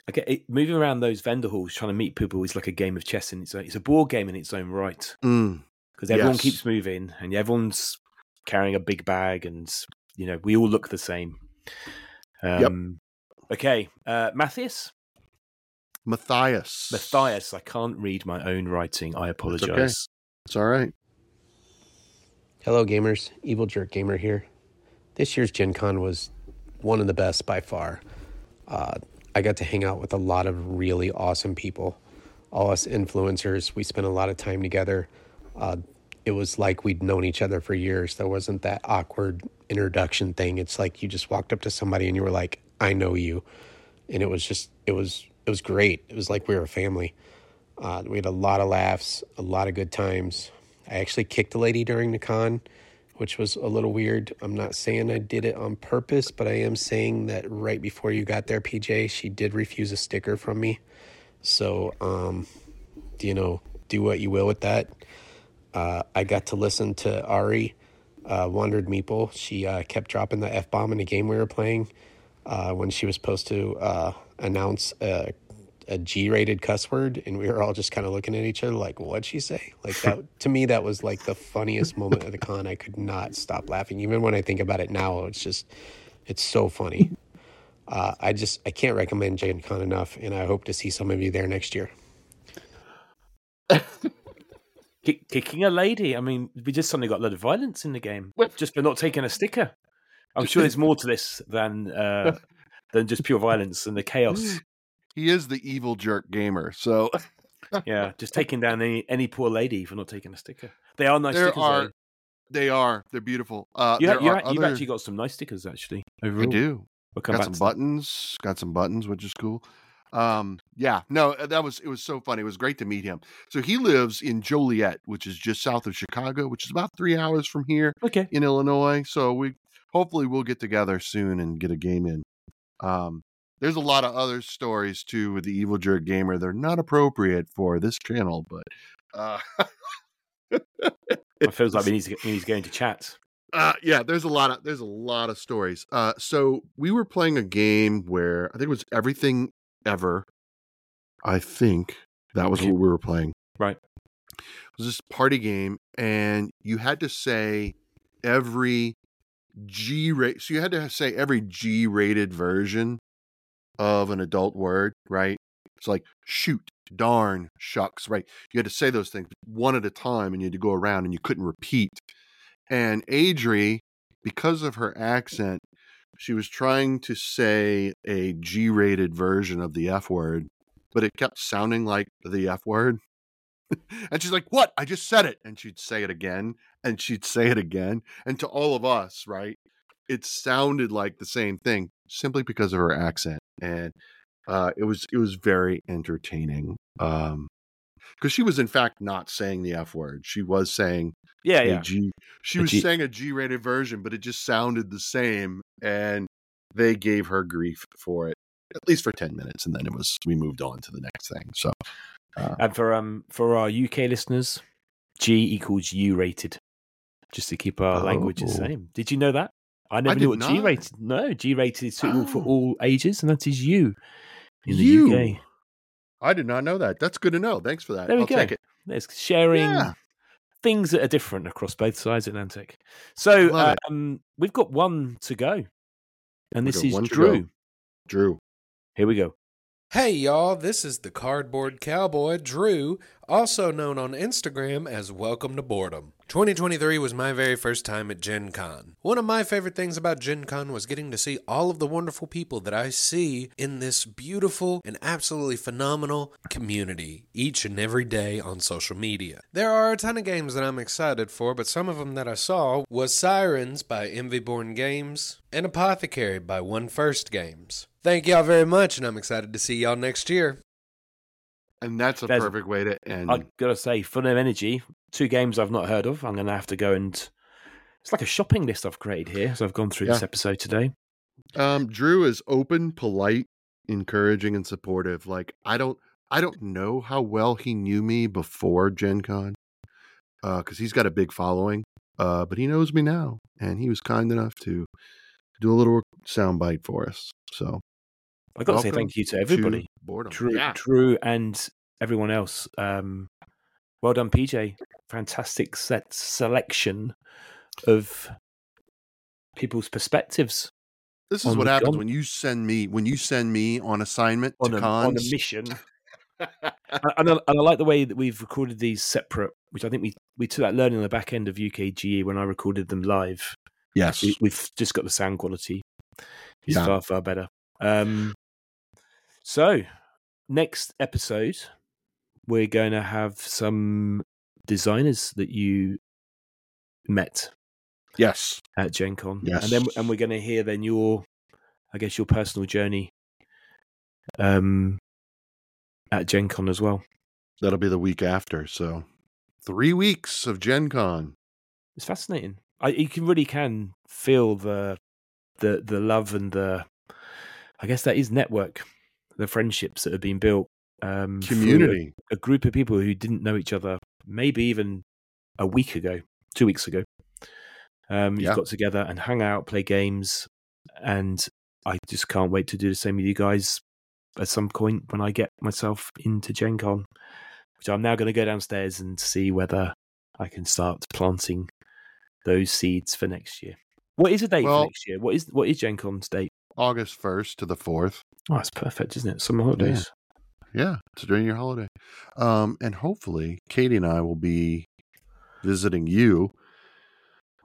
Okay, it, moving around those vendor halls, trying to meet people is like a game of chess in its own. It's a board game in its own right Mm, because everyone yes. keeps moving and everyone's carrying a big bag, and you know we all look the same. Um, Okay, uh, Matthias, Matthias. Matthias. I can't read my own writing. I apologize. It's all right. Hello, gamers. Evil Jerk Gamer here. This year's Gen Con was one of the best by far. Uh, I got to hang out with a lot of really awesome people. All us influencers, we spent a lot of time together. Uh, it was like we'd known each other for years. There wasn't that awkward introduction thing. It's like you just walked up to somebody and you were like, I know you. And it was just, it was, it was great. It was like we were a family. Uh, we had a lot of laughs, a lot of good times. I actually kicked a lady during the con, which was a little weird. I'm not saying I did it on purpose, but I am saying that right before you got there, PJ, she did refuse a sticker from me. So, um, you know, do what you will with that. Uh, I got to listen to Adri, uh, Wanderer Meeple. She uh, kept dropping the F bomb in the game we were playing uh, when she was supposed to uh, announce a, a G rated cuss word. And we were all just kind of looking at each other like, what'd she say? Like, that to me, that was like the funniest moment of the con. I could not stop laughing. Even when I think about it now, it's just, it's so funny. Uh, I just, I can't recommend Gen Con enough. And I hope to see some of you there next year. Kick, kicking a lady. I mean, we just suddenly got a lot of violence in the game just for not taking a sticker. I'm sure there's more to this than uh, than just pure violence and the chaos. He is the evil jerk gamer. So yeah, just taking down any any poor lady for not taking a sticker. They are nice there stickers. are, though. they are, they're beautiful. Uh, You there ha- you are ha- you've other- actually got some nice stickers actually. I do. We'll got some buttons. Got some buttons, which is cool. Um, yeah, no, uh, that was it was so funny. It was great to meet him. So he lives in Joliet, which is just south of Chicago, which is about three hours from here. Okay. In Illinois. So we hopefully we'll get together soon and get a game in. Um, there's a lot of other stories too with the Evil Jerk Gamer. They're not appropriate for this channel, but uh It feels like we need to, we need to go into chat. uh yeah there's a lot of there's a lot of stories uh so we were playing a game where i think it was everything ever. I think that was what we were playing. Right. it was this party game and you had to say every g rate so you had to say every g rated version of an adult word right? It's like shoot darn shucks right? You had to say those things one at a time and you had to go around and you couldn't repeat. And Adri, because of her accent, she was trying to say a G rated version of the F word, but it kept sounding like the F word. and she's like, What? I just said it. And she'd say it again, and she'd say it again. And to all of us, right, it sounded like the same thing simply because of her accent. And uh, it was it was very entertaining. Um because she was in fact not saying the F word. She was saying Yeah, yeah. G- she A was G- saying a G rated version, but it just sounded the same. And they gave her grief for it, at least for 10 minutes. And then it was, we moved on to the next thing. So, uh, And for um for our UK listeners, G equals U rated, just to keep our language the Oh. same. Did you know that? I never did knew what G rated. No, G rated is suitable for Oh. all ages, and that is U in the You. UK. I did not know that. That's good to know. Thanks for that. There we I'll go. take it. There's sharing Yeah. things that are different across both sides of the Atlantic. So um, we've got one to go, and We this is Drew. Drew. Here we go. Hey y'all, this is the Cardboard Cowboy Drew, also known on Instagram as Welcome to Boardom. 2023 was my very first time at Gen Con. One of my favorite things about Gen Con was getting to see all of the wonderful people that I see in this beautiful and absolutely phenomenal community each and every day on social media. There are a ton of games that I'm excited for, but some of them that I saw was Sirens by Envyborn Games and Apothecary by One First Games. Thank y'all very much, and I'm excited to see y'all next year. And that's a There's- perfect way to end. I gotta say, Fun of Energy, two games I've not heard of. I'm gonna have to go and. It's like a shopping list I've created here, so I've gone through this episode today. Um, Drew is open, polite, encouraging, and supportive. Like I don't, I don't know how well he knew me before Gen Con, because he's got a big following. Uh, but he knows me now, and he was kind enough to do a little soundbite for us. So I got to say thank you to everybody, Boardom. Drew, Yeah. Drew, and everyone else. Um, well done, PJ. Fantastic set selection of people's perspectives. This is what happens when you send me when you send me on assignment on to a, cons. on a mission. and, I, and I like the way that we've recorded these separate, which I think we we took that learning on the back end of UKGE when I recorded them live. Yes. we, we've just got the sound quality is Yeah. far far better. Um, so next episode, we're going to have some designers that you met. Yes, at Gen Con. Yes. and then and we're going to hear then your, I guess your personal journey, um, at Gen Con as well. That'll be the week after. So three weeks of Gen Con. It's fascinating. I, you can really can feel the the the love and the I guess that is network, the friendships that have been built. Um, Community. A, a group of people who didn't know each other, maybe even a week ago, two weeks ago. Um, you've got together and hung out, play games, and I just can't wait to do the same with you guys at some point when I get myself into Gen Con, which I'm now going to go downstairs and see whether I can start planting those seeds for next year. What is the date Well- for next year? What is what is Gen Con's date? August 1st to the 4th. Oh, that's perfect, isn't it? Summer holidays. Yeah, it's during your holiday. Um, and hopefully, Katie and I will be visiting you,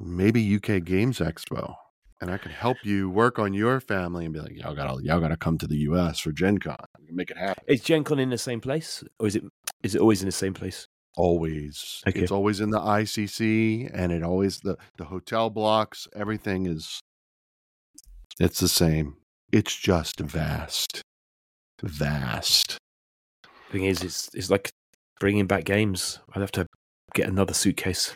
maybe UK Games Expo, and I can help you work on your family and be like, y'all gotta, y'all gotta come to the US for Gen Con. We can make it happen. Is Gen Con in the same place, or is it is it always in the same place? Always, Okay. it's always in the ICC, and it always the the hotel blocks. Everything is, it's the same. It's just vast, vast. Thing is, it's it's like bringing back games. I'd have to get another suitcase.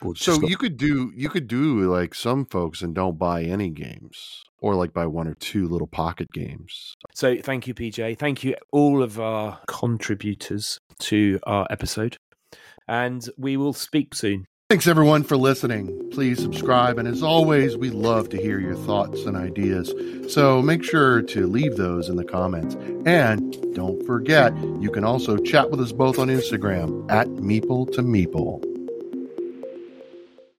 Or So not- you could do you could do like some folks and don't buy any games, or like buy one or two little pocket games. So thank you, PJ. Thank you, all of our contributors to our episode, and we will speak soon. Thanks everyone for listening. Please subscribe, and as always, we love to hear your thoughts and ideas. So make sure to leave those in the comments, and don't forget you can also chat with us both on Instagram at Meeple to Meeple.